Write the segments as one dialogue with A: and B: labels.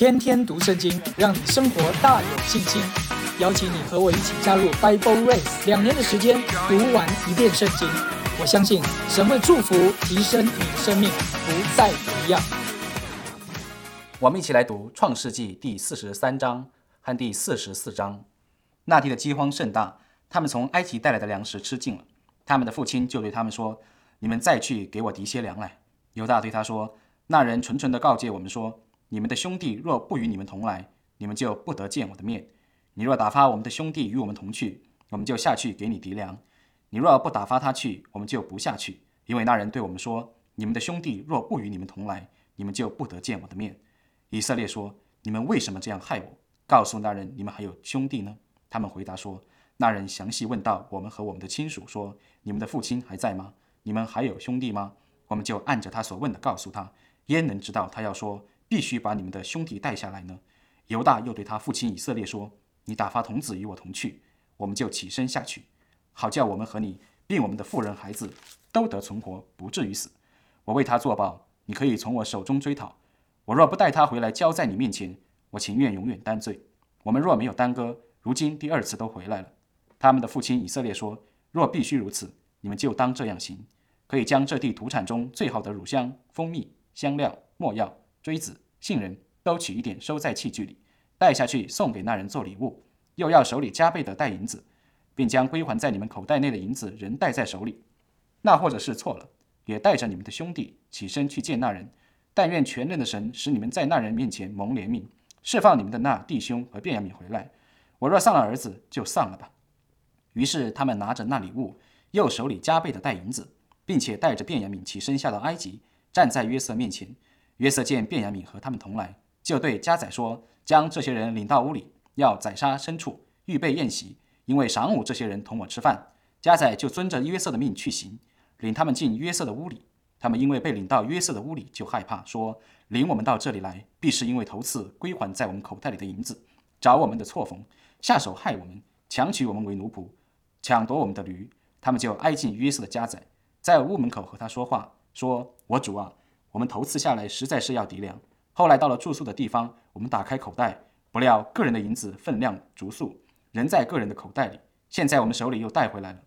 A: 天天读圣经，让你生活大有信心。邀请你和我一起加入 Bible Race，两年的时间读完一遍圣经。我相信神会祝福、提升你的生命，不再一样。
B: 我们一起来读《创世纪》第四十三章和第四十四章。那地的饥荒甚大，他们从埃及带来的粮食吃尽了。他们的父亲就对他们说：“你们再去给我提些粮来。”犹大对他说：“那人纯纯的告诫我们说。”你们的兄弟若不与你们同来，你们就不得见我的面。你若打发我们的兄弟与我们同去，我们就下去给你敌粮。你若不打发他去，我们就不下去，因为那人对我们说：你们的兄弟若不与你们同来，你们就不得见我的面。以色列说：你们为什么这样害我？告诉那人，你们还有兄弟呢？他们回答说：那人详细问道我们和我们的亲属说：你们的父亲还在吗？你们还有兄弟吗？我们就按着他所问的告诉他。焉能知道他要说？必须把你们的兄弟带下来呢。犹大又对他父亲以色列说：“你打发童子与我同去，我们就起身下去，好叫我们和你，并我们的妇人孩子都得存活，不至于死。我为他作保，你可以从我手中追讨。我若不带他回来交在你面前，我情愿永远担罪。我们若没有耽搁，如今第二次都回来了。”他们的父亲以色列说：“若必须如此，你们就当这样行，可以将这地土产中最好的乳香、蜂蜜、香料、没药。”锥子、杏仁都取一点，收在器具里，带下去送给那人做礼物。又要手里加倍的带银子，并将归还在你们口袋内的银子仍带在手里。那或者是错了，也带着你们的兄弟起身去见那人。但愿全能的神使你们在那人面前蒙怜悯，释放你们的那弟兄和便雅悯回来。我若丧了儿子，就丧了吧。于是他们拿着那礼物，又手里加倍的带银子，并且带着便雅悯起身下到埃及，站在约瑟面前。约瑟见卞雅敏和他们同来，就对加宰说：“将这些人领到屋里，要宰杀牲畜，预备宴席，因为晌午这些人同我吃饭。”加宰就遵着约瑟的命去行，领他们进约瑟的屋里。他们因为被领到约瑟的屋里，就害怕，说：“领我们到这里来，必是因为头次归还在我们口袋里的银子，找我们的错缝，下手害我们，强取我们为奴仆，抢夺我们的驴。”他们就挨近约瑟的家宰，在屋门口和他说话，说：“我主啊。”我们头次下来实在是要抵粮，后来到了住宿的地方，我们打开口袋，不料个人的银子分量足数，仍在个人的口袋里。现在我们手里又带回来了，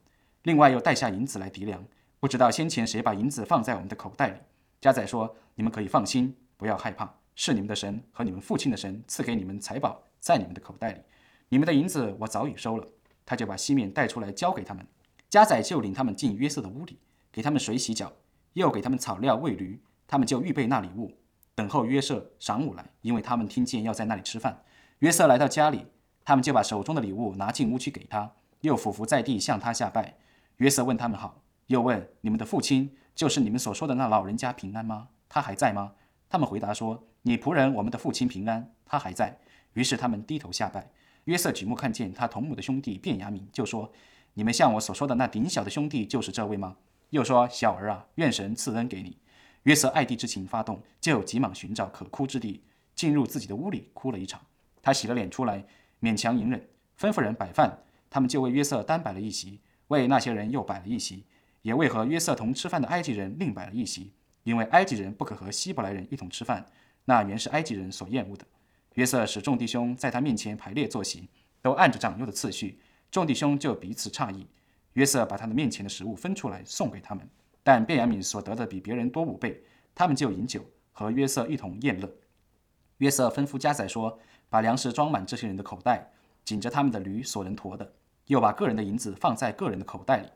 B: 另外又带下银子来抵粮，不知道先前谁把银子放在我们的口袋里。加仔说：“你们可以放心，不要害怕，是你们的神和你们父亲的神赐给你们财宝在你们的口袋里。你们的银子我早已收了。”他就把西面带出来交给他们。加仔就领他们进约瑟的屋里，给他们水洗脚，又给他们草料喂驴。他们就预备那礼物，等候约瑟晌午来，因为他们听见要在那里吃饭。约瑟来到家里，他们就把手中的礼物拿进屋去给他，又俯伏在地向他下拜。约瑟问他们好，又问你们的父亲，就是你们所说的那老人家平安吗？他还在吗？他们回答说：你仆人我们的父亲平安，他还在。于是他们低头下拜。约瑟举目看见他同母的兄弟卞雅敏，就说：你们像我所说的那顶小的兄弟就是这位吗？又说：小儿啊，愿神赐恩给你。约瑟爱弟之情发动，就急忙寻找可哭之地，进入自己的屋里哭了一场。他洗了脸出来，勉强隐忍，吩咐人摆饭。他们就为约瑟单摆了一席，为那些人又摆了一席，也为和约瑟同吃饭的埃及人另摆了一席，因为埃及人不可和希伯来人一同吃饭，那原是埃及人所厌恶的。约瑟使众弟兄在他面前排列坐席，都按着长幼的次序。众弟兄就彼此诧异。约瑟把他的面前的食物分出来送给他们。但卞雅敏所得的比别人多五倍，他们就饮酒，和约瑟一同宴乐。约瑟吩咐加宰说：“把粮食装满这些人的口袋，紧着他们的驴所能驮的，又把个人的银子放在个人的口袋里，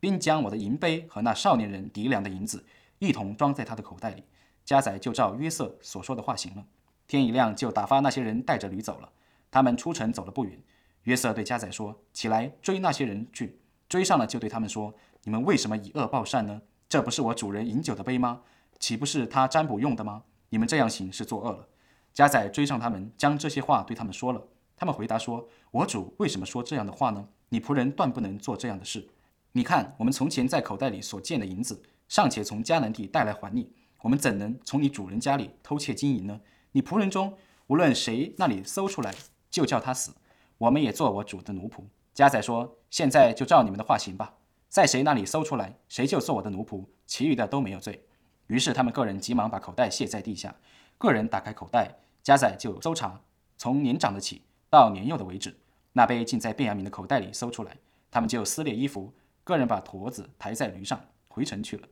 B: 并将我的银杯和那少年人抵粮的银子一同装在他的口袋里。”加宰就照约瑟所说的话行了。天一亮，就打发那些人带着驴走了。他们出城走了不远，约瑟对加宰说：“起来追那些人去。”追上了，就对他们说：“你们为什么以恶报善呢？这不是我主人饮酒的杯吗？岂不是他占卜用的吗？你们这样行是作恶了。”加仔追上他们，将这些话对他们说了。他们回答说：“我主为什么说这样的话呢？你仆人断不能做这样的事。你看，我们从前在口袋里所见的银子，尚且从迦南地带来还你，我们怎能从你主人家里偷窃金银呢？你仆人中无论谁那里搜出来，就叫他死。我们也做我主的奴仆。”加仔说：“现在就照你们的话行吧，在谁那里搜出来，谁就做我的奴仆，其余的都没有罪。”于是他们个人急忙把口袋卸在地下，个人打开口袋，加载就搜查，从年长的起到年幼的为止，那杯竟在便雅悯的口袋里搜出来。他们就撕裂衣服，个人把驼子抬在驴上回城去了。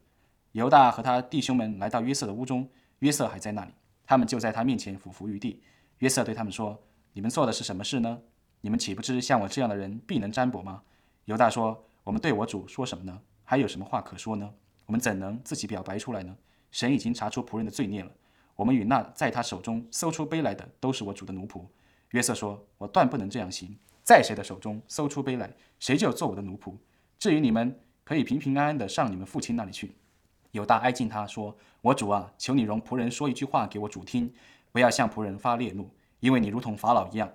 B: 犹大和他弟兄们来到约瑟的屋中，约瑟还在那里，他们就在他面前俯伏于地。约瑟对他们说：“你们做的是什么事呢？你们岂不知像我这样的人必能占卜吗？”犹大说：“我们对我主说什么呢？还有什么话可说呢？我们怎能自己表白出来呢？神已经查出仆人的罪孽了。我们与那在他手中搜出杯来的都是我主的奴仆。”约瑟说：“我断不能这样行，在谁的手中搜出杯来，谁就做我的奴仆。至于你们，可以平平安安的上你们父亲那里去。”犹大哀近他说：“我主啊，求你容仆人说一句话给我主听，不要向仆人发烈怒，因为你如同法老一样。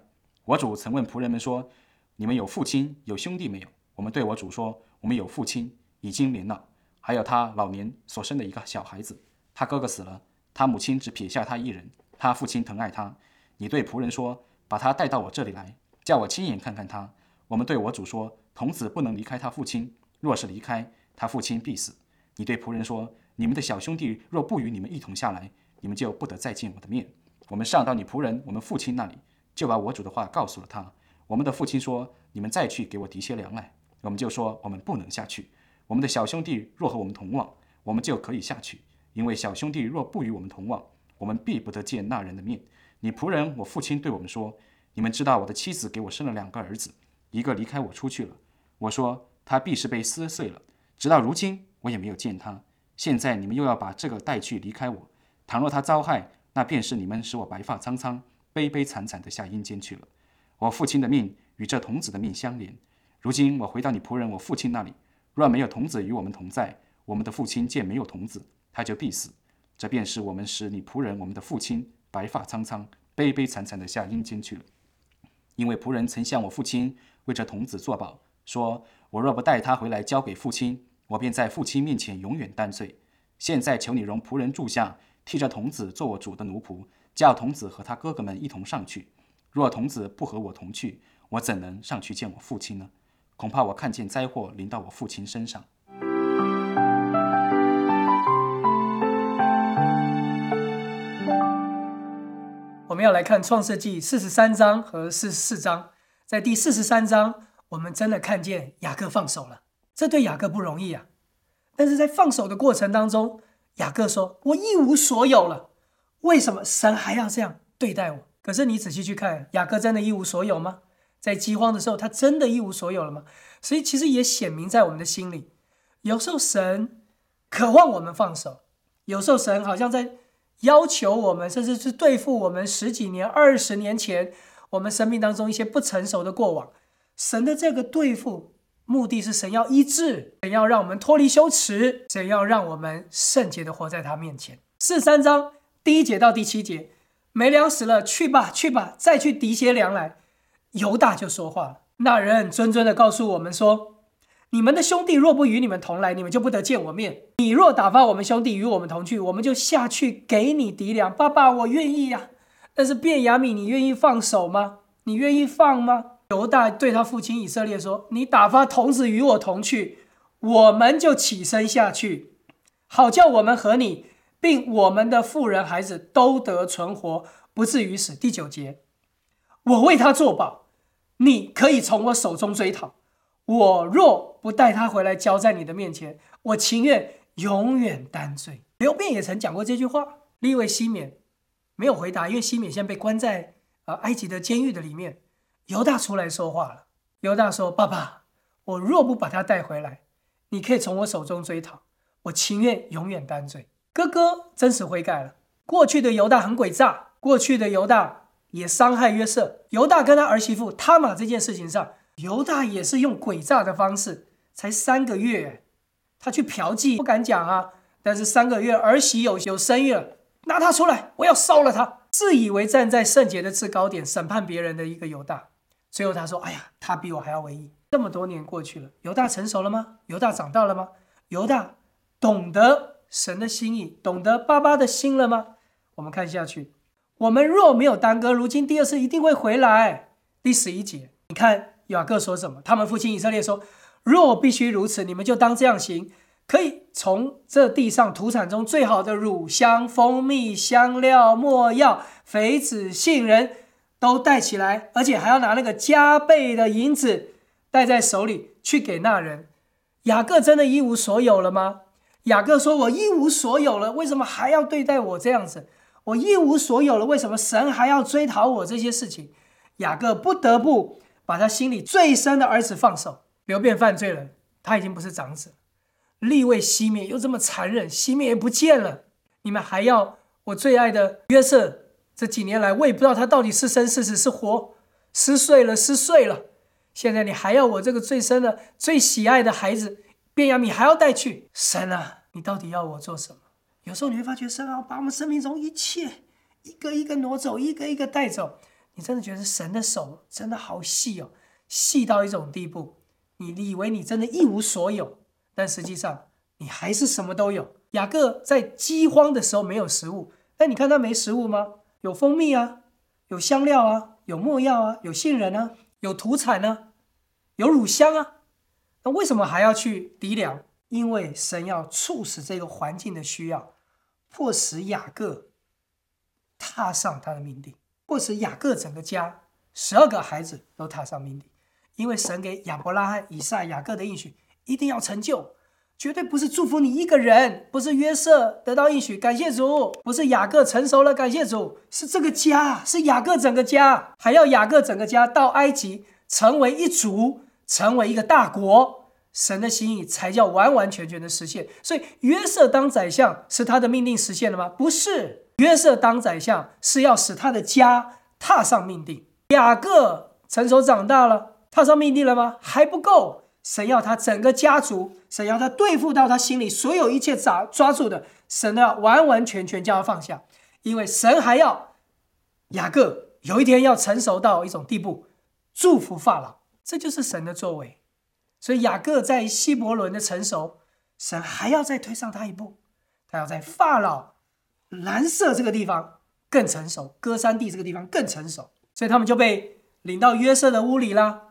B: 我主曾问仆人们说：你们有父亲有兄弟没有？”我们对我主说：“我们有父亲，已经年老，还有他老年所生的一个小孩子。他哥哥死了，他母亲只撇下他一人。他父亲疼爱他。你对仆人说，把他带到我这里来，叫我亲眼看看他。我们对我主说，童子不能离开他父亲，若是离开，他父亲必死。你对仆人说，你们的小兄弟若不与你们一同下来，你们就不得再见我的面。我们上到你仆人我们父亲那里，就把我主的话告诉了他。我们的父亲说，你们再去给我提些粮来。”我们就说我们不能下去。我们的小兄弟若和我们同往，我们就可以下去。因为小兄弟若不与我们同往，我们必不得见那人的面。你仆人我父亲对我们说：“你们知道我的妻子给我生了两个儿子，一个离开我出去了。我说他必是被撕碎了。直到如今我也没有见他。现在你们又要把这个带去离开我。倘若他遭害，那便是你们使我白发苍苍、悲悲惨惨的下阴间去了。我父亲的命与这童子的命相连。”如今我回到你仆人我父亲那里，若没有童子与我们同在，我们的父亲见没有童子，他就必死。这便是我们使你仆人我们的父亲白发苍苍、悲悲惨惨的下阴间去了。因为仆人曾向我父亲为这童子作保，说我若不带他回来交给父亲，我便在父亲面前永远担罪。现在求你容仆人住下，替这童子做我主的奴仆，叫童子和他哥哥们一同上去。若童子不和我同去，我怎能上去见我父亲呢？恐怕我看见灾祸临到我父亲身上。
A: 我们要来看创世纪四十三章和四十四章。在第四十三章，我们真的看见雅各放手了，这对雅各不容易啊。但是在放手的过程当中，雅各说：“我一无所有了，为什么神还要这样对待我？”可是你仔细去看，雅各真的一无所有吗？在饥荒的时候，他真的一无所有了吗？所以其实也显明在我们的心里。有时候神渴望我们放手，有时候神好像在要求我们，甚至是对付我们十几年、二十年前我们生命当中一些不成熟的过往。神的这个对付，目的是神要医治，神要让我们脱离羞耻，神要让我们圣洁的活在他面前。四三章第一节到第七节，没粮食了，去吧，去吧，再去提些粮来。犹大就说话了。那人谆谆的告诉我们说：“你们的兄弟若不与你们同来，你们就不得见我面。你若打发我们兄弟与我们同去，我们就下去给你抵粮。爸爸，我愿意呀。但是便雅悯，你愿意放手吗？你愿意放吗？”犹大对他父亲以色列说：“你打发童子与我同去，我们就起身下去，好叫我们和你，并我们的妇人孩子都得存活，不至于死。”第九节，我为他作保。你可以从我手中追讨，我若不带他回来交在你的面前，我情愿永远担罪。刘辩也曾讲过这句话。立位西缅没有回答，因为西缅现在被关在呃埃及的监狱的里面。犹大出来说话了。犹大说：“爸爸，我若不把他带回来，你可以从我手中追讨，我情愿永远担罪。”哥哥真实悔改了。过去的犹大很诡诈，过去的犹大。也伤害约瑟，犹大跟他儿媳妇他玛这件事情上，犹大也是用诡诈的方式，才三个月，他去嫖妓，不敢讲啊，但是三个月儿媳有有生育了，拿他出来，我要烧了他，自以为站在圣洁的制高点审判别人的一个犹大，最后他说，哎呀，他比我还要唯一。这么多年过去了，犹大成熟了吗？犹大长大了吗？犹大懂得神的心意，懂得爸爸的心了吗？我们看下去。我们若没有耽搁，如今第二次一定会回来。第十一节，你看雅各说什么？他们父亲以色列说：“若必须如此，你们就当这样行。可以从这地上土产中最好的乳香、蜂蜜、香料、没药、肥子、杏仁都带起来，而且还要拿那个加倍的银子带在手里去给那人。雅各真的一无所有了吗？雅各说：“我一无所有了，为什么还要对待我这样子？我一无所有了，为什么神还要追讨我这些事情？”雅各不得不把他心里最深的儿子放手。刘辩犯罪了，他已经不是长子。立位熄灭又这么残忍，熄灭也不见了。你们还要我最爱的约瑟？这几年来，我也不知道他到底是生是死是活，撕碎了，撕碎了。现在你还要我这个最深的、最喜爱的孩子？便雅悯还要带去神啊！你到底要我做什么？有时候你会发觉神啊，把我们生命中一切一个一个挪走，一个一个带走。你真的觉得神的手真的好细哦，细到一种地步，你以为你真的一无所有，但实际上你还是什么都有。雅各在饥荒的时候没有食物，但你看他没食物吗？有蜂蜜啊，有香料啊，有墨药啊，有杏仁啊，有土产啊，有乳香啊。那为什么还要去抵粮？因为神要促使这个环境的需要，迫使雅各踏上他的命定，迫使雅各整个家十二个孩子都踏上命定。因为神给亚伯拉罕、以撒、雅各的应许一定要成就，绝对不是祝福你一个人，不是约瑟得到应许，感谢主；不是雅各成熟了，感谢主，是这个家，是雅各整个家，还要雅各整个家到埃及成为一族。成为一个大国，神的心意才叫完完全全的实现。所以约瑟当宰相是他的命令实现了吗？不是，约瑟当宰相是要使他的家踏上命定。雅各成熟长大了，踏上命定了吗？还不够，神要他整个家族，神要他对付到他心里所有一切抓抓住的，神都要完完全全将他放下，因为神还要雅各有一天要成熟到一种地步，祝福法老。这就是神的作为，所以雅各在希伯伦的成熟，神还要再推上他一步，他要在法老蓝色这个地方更成熟，歌山地这个地方更成熟，所以他们就被领到约瑟的屋里啦，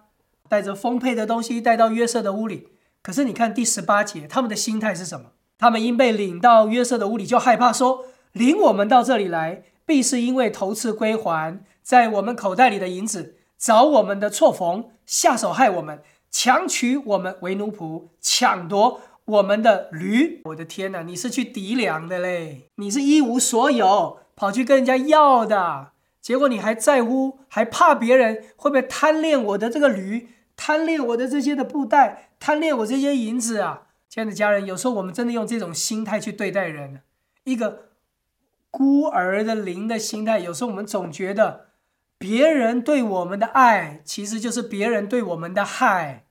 A: 带着丰沛的东西带到约瑟的屋里。可是你看第十八节，他们的心态是什么？他们因被领到约瑟的屋里，就害怕说，领我们到这里来，必是因为头次归还在我们口袋里的银子。找我们的错缝，下手害我们，强取我们为奴仆，抢夺我们的驴。我的天哪，你是去抵粮的嘞！你是一无所有，跑去跟人家要的，结果你还在乎，还怕别人会不会贪恋我的这个驴，贪恋我的这些的布袋，贪恋我这些银子啊！亲爱的家人，有时候我们真的用这种心态去对待人，一个孤儿的灵的心态，有时候我们总觉得。别人对我们的爱，其实就是别人对我们的害。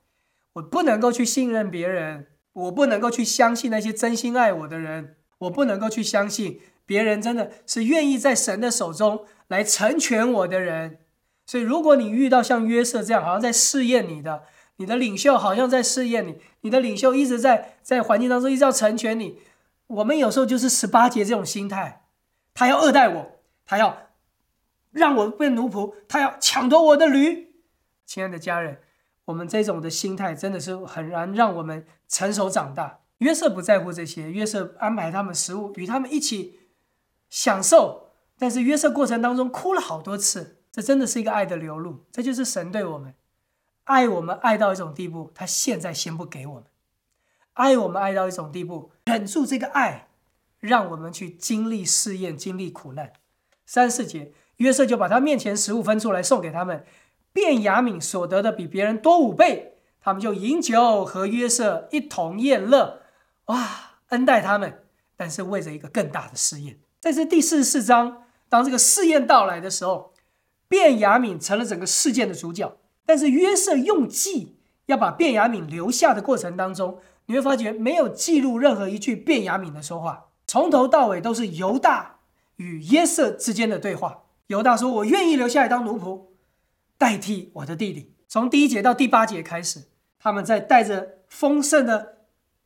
A: 我不能够去信任别人，我不能够去相信那些真心爱我的人，我不能够去相信别人真的是愿意在神的手中来成全我的人。所以，如果你遇到像约瑟这样，好像在试验你的，你的领袖好像在试验你，你的领袖一直在在环境当中一直要成全你。我们有时候就是十八节这种心态，他要恶待我，他要。让我变奴仆，他要抢夺我的驴。亲爱的家人，我们这种的心态真的是很难让我们成熟长大。约瑟不在乎这些，约瑟安排他们食物，与他们一起享受。但是约瑟过程当中哭了好多次，这真的是一个爱的流露。这就是神对我们爱我们爱到一种地步，他现在先不给我们爱我们爱到一种地步，忍住这个爱，让我们去经历试验，经历苦难。三四节。约瑟就把他面前食物分出来送给他们，便雅敏所得的比别人多五倍，他们就饮酒和约瑟一同宴乐，哇，恩待他们。但是为着一个更大的试验，在这第四十四章，当这个试验到来的时候，便雅敏成了整个事件的主角。但是约瑟用计要把便雅敏留下的过程当中，你会发觉没有记录任何一句便雅敏的说话，从头到尾都是犹大与约瑟之间的对话。犹大说：“我愿意留下来当奴仆，代替我的弟弟。”从第一节到第八节开始，他们在带着丰盛的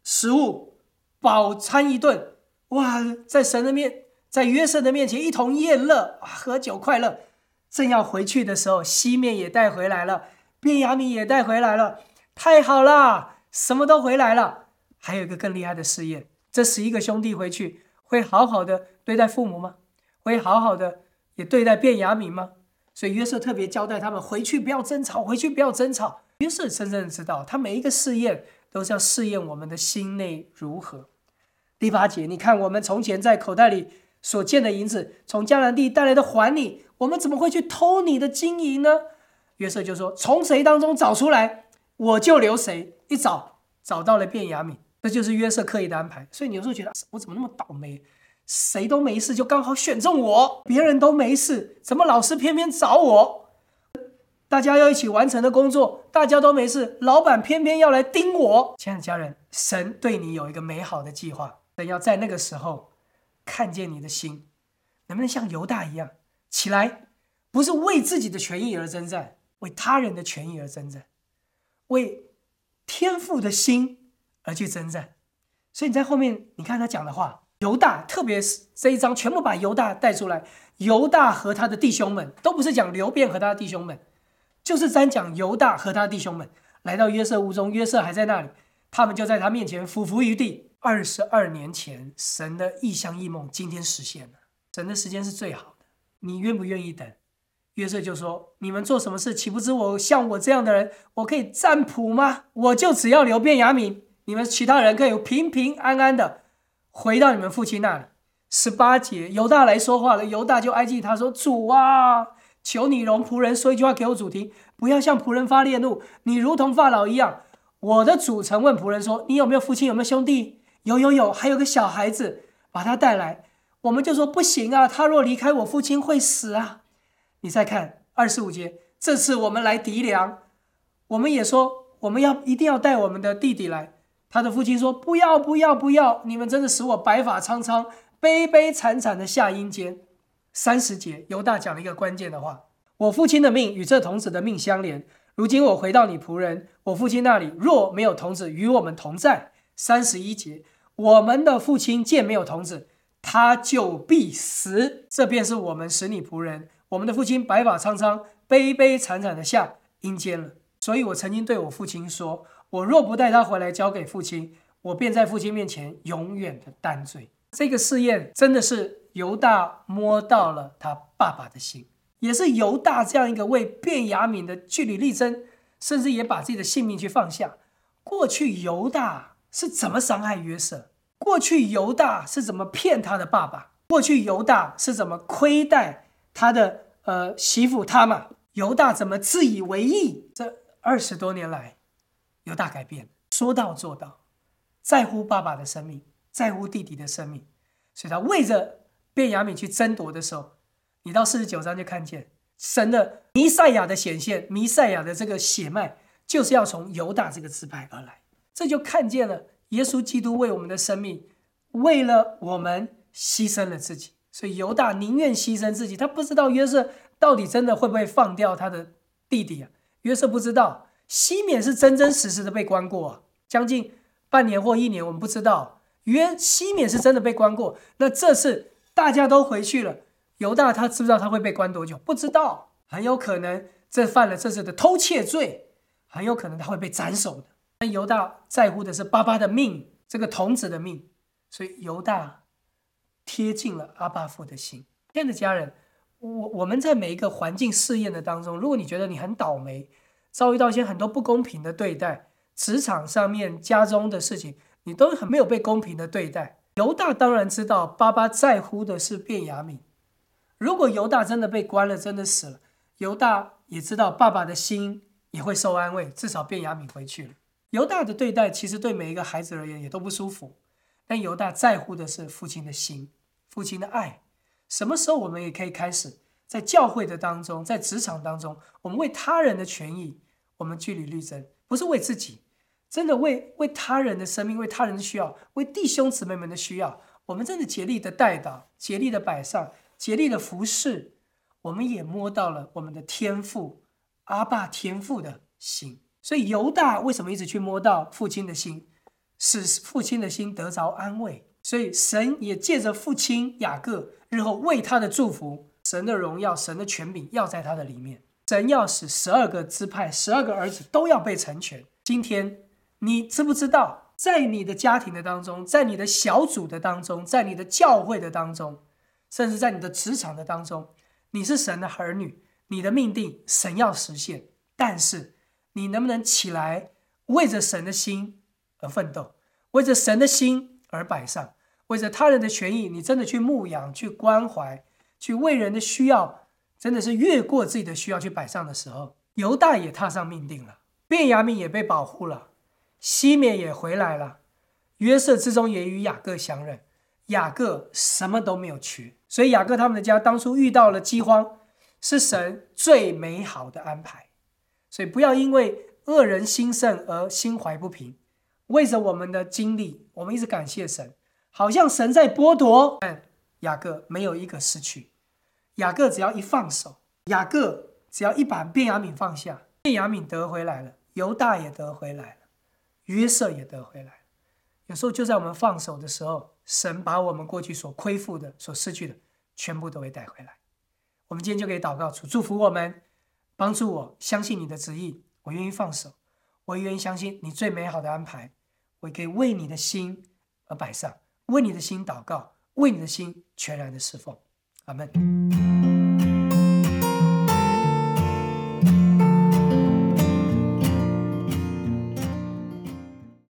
A: 食物饱餐一顿，哇，在神的面，在约瑟的面前一同宴乐，喝酒快乐。正要回去的时候，西面也带回来了，便雅悯也带回来了，太好了，什么都回来了。还有一个更厉害的试验：这十一个兄弟回去会好好的对待父母吗？会好好的也对待便雅敏吗？所以约瑟特别交代他们回去不要争吵，回去不要争吵。约瑟深深的知道，他每一个试验都是要试验我们的心内如何。第八节，你看我们从前在口袋里所见的银子，从迦南地带来的还你，我们怎么会去偷你的金银呢？约瑟就说：从谁当中找出来，我就留谁。一找找到了便雅敏，这就是约瑟刻意的安排。所以你有时候觉得我怎么那么倒霉？谁都没事，就刚好选中我；别人都没事，怎么老师偏偏找我？大家要一起完成的工作，大家都没事，老板偏偏要来盯我。亲爱的家人，神对你有一个美好的计划，神要在那个时候看见你的心，能不能像犹大一样起来？不是为自己的权益而征战，为他人的权益而征战，为天赋的心而去征战。所以你在后面，你看他讲的话。犹大，特别是这一章，全部把犹大带出来。犹大和他的弟兄们，都不是讲刘辩和他的弟兄们，就是单讲犹大和他的弟兄们来到约瑟屋中，约瑟还在那里，他们就在他面前俯伏于地。二十二年前，神的异象异梦今天实现了。神的时间是最好的，你愿不愿意等？约瑟就说：“你们做什么事，岂不知我像我这样的人，我可以占卜吗？我就只要留便雅悯，你们其他人可以平平安安的。”回到你们父亲那里，十八节，犹大来说话了。犹大就哀祭他说：“主啊，求你容仆人说一句话给我主听，不要向仆人发烈怒。你如同法老一样。”我的主曾问仆人说：“你有没有父亲？有没有兄弟？”“有，有，有，还有个小孩子，把他带来。”我们就说：“不行啊，他若离开我父亲会死啊。”你再看二十五节，这次我们来敌粮，我们也说我们要一定要带我们的弟弟来。他的父亲说：“不要，不要，不要！你们真的使我白发苍苍、悲悲惨惨的下阴间。”三十节，犹大讲了一个关键的话：“我父亲的命与这童子的命相连。如今我回到你仆人我父亲那里，若没有童子与我们同在。”三十一节，我们的父亲见没有童子，他就必死。这便是我们使你仆人，我们的父亲白发苍苍、悲悲惨惨的下阴间了。所以我曾经对我父亲说。我若不带他回来交给父亲，我便在父亲面前永远的担罪。这个试验真的是犹大摸到了他爸爸的心，也是犹大这样一个为卞雅敏的据理力争，甚至也把自己的性命去放下。过去犹大是怎么伤害约瑟？过去犹大是怎么骗他的爸爸？过去犹大是怎么亏待他的呃媳妇他玛？犹大怎么自以为意？这二十多年来。有大改变，说到做到，在乎爸爸的生命，在乎弟弟的生命，所以他为着便雅悯去争夺的时候，你到四十九章就看见神的弥赛亚的显现，弥赛亚的这个血脉就是要从犹大这个支派而来，这就看见了耶稣基督为我们的生命，为了我们牺牲了自己，所以犹大宁愿牺牲自己，他不知道约瑟到底真的会不会放掉他的弟弟啊？约瑟不知道。西缅是真真实实的被关过，将近半年或一年，我们不知道。约西缅是真的被关过，那这次大家都回去了，犹大他知不知道他会被关多久？不知道，很有可能这犯了这次的偷窃罪，很有可能他会被斩首的。但犹大在乎的是爸爸的命，这个童子的命，所以犹大贴近了阿巴父的心。亲爱的家人，我我们在每一个环境试验的当中，如果你觉得你很倒霉，遭遇到一些很多不公平的对待，职场上面、家中的事情，你都很没有被公平的对待。犹大当然知道爸爸在乎的是卞雅敏。如果犹大真的被关了，真的死了，犹大也知道爸爸的心也会受安慰，至少卞雅敏回去了。犹大的对待其实对每一个孩子而言也都不舒服，但犹大在乎的是父亲的心，父亲的爱。什么时候我们也可以开始在教会的当中，在职场当中，我们为他人的权益。我们据理力争，不是为自己，真的为为他人的生命，为他人的需要，为弟兄姊妹们的需要，我们真的竭力的带导，竭力的摆上，竭力的服侍。我们也摸到了我们的天赋，阿爸天赋的心。所以犹大为什么一直去摸到父亲的心，使父亲的心得着安慰？所以神也借着父亲雅各日后为他的祝福，神的荣耀，神的权柄要在他的里面。神要使十二个支派、十二个儿子都要被成全。今天你知不知道在你的家庭的当中，在你的小组的当中，在你的教会的当中，甚至在你的职场的当中，你是神的儿女，你的命定神要实现，但是你能不能起来为着神的心而奋斗，为着神的心而摆上，为着他人的权益，你真的去牧养、去关怀、去为人的需要，真的是越过自己的需要去摆上的时候，犹大也踏上命定了，便雅悯也被保护了。西缅也回来了，约瑟之中也与雅各相认。雅各什么都没有缺，所以雅各他们的家当初遇到了饥荒，是神最美好的安排。所以不要因为恶人兴盛而心怀不平。为着我们的经历，我们一直感谢神，好像神在剥夺，但雅各没有一个失去。雅各只要一放手，雅各只要一把便雅悯放下，便雅悯得回来了，犹大也得回来了。约瑟也得回来，有时候就在我们放手的时候，神把我们过去所亏负的、所失去的，全部都会带回来。我们今天就可以祷告主祝福我们，帮助我相信你的旨意，我愿意放手，我愿意相信你最美好的安排，我可以为你的心而摆上，为你的心祷告，为你的心全然的侍奉。阿门。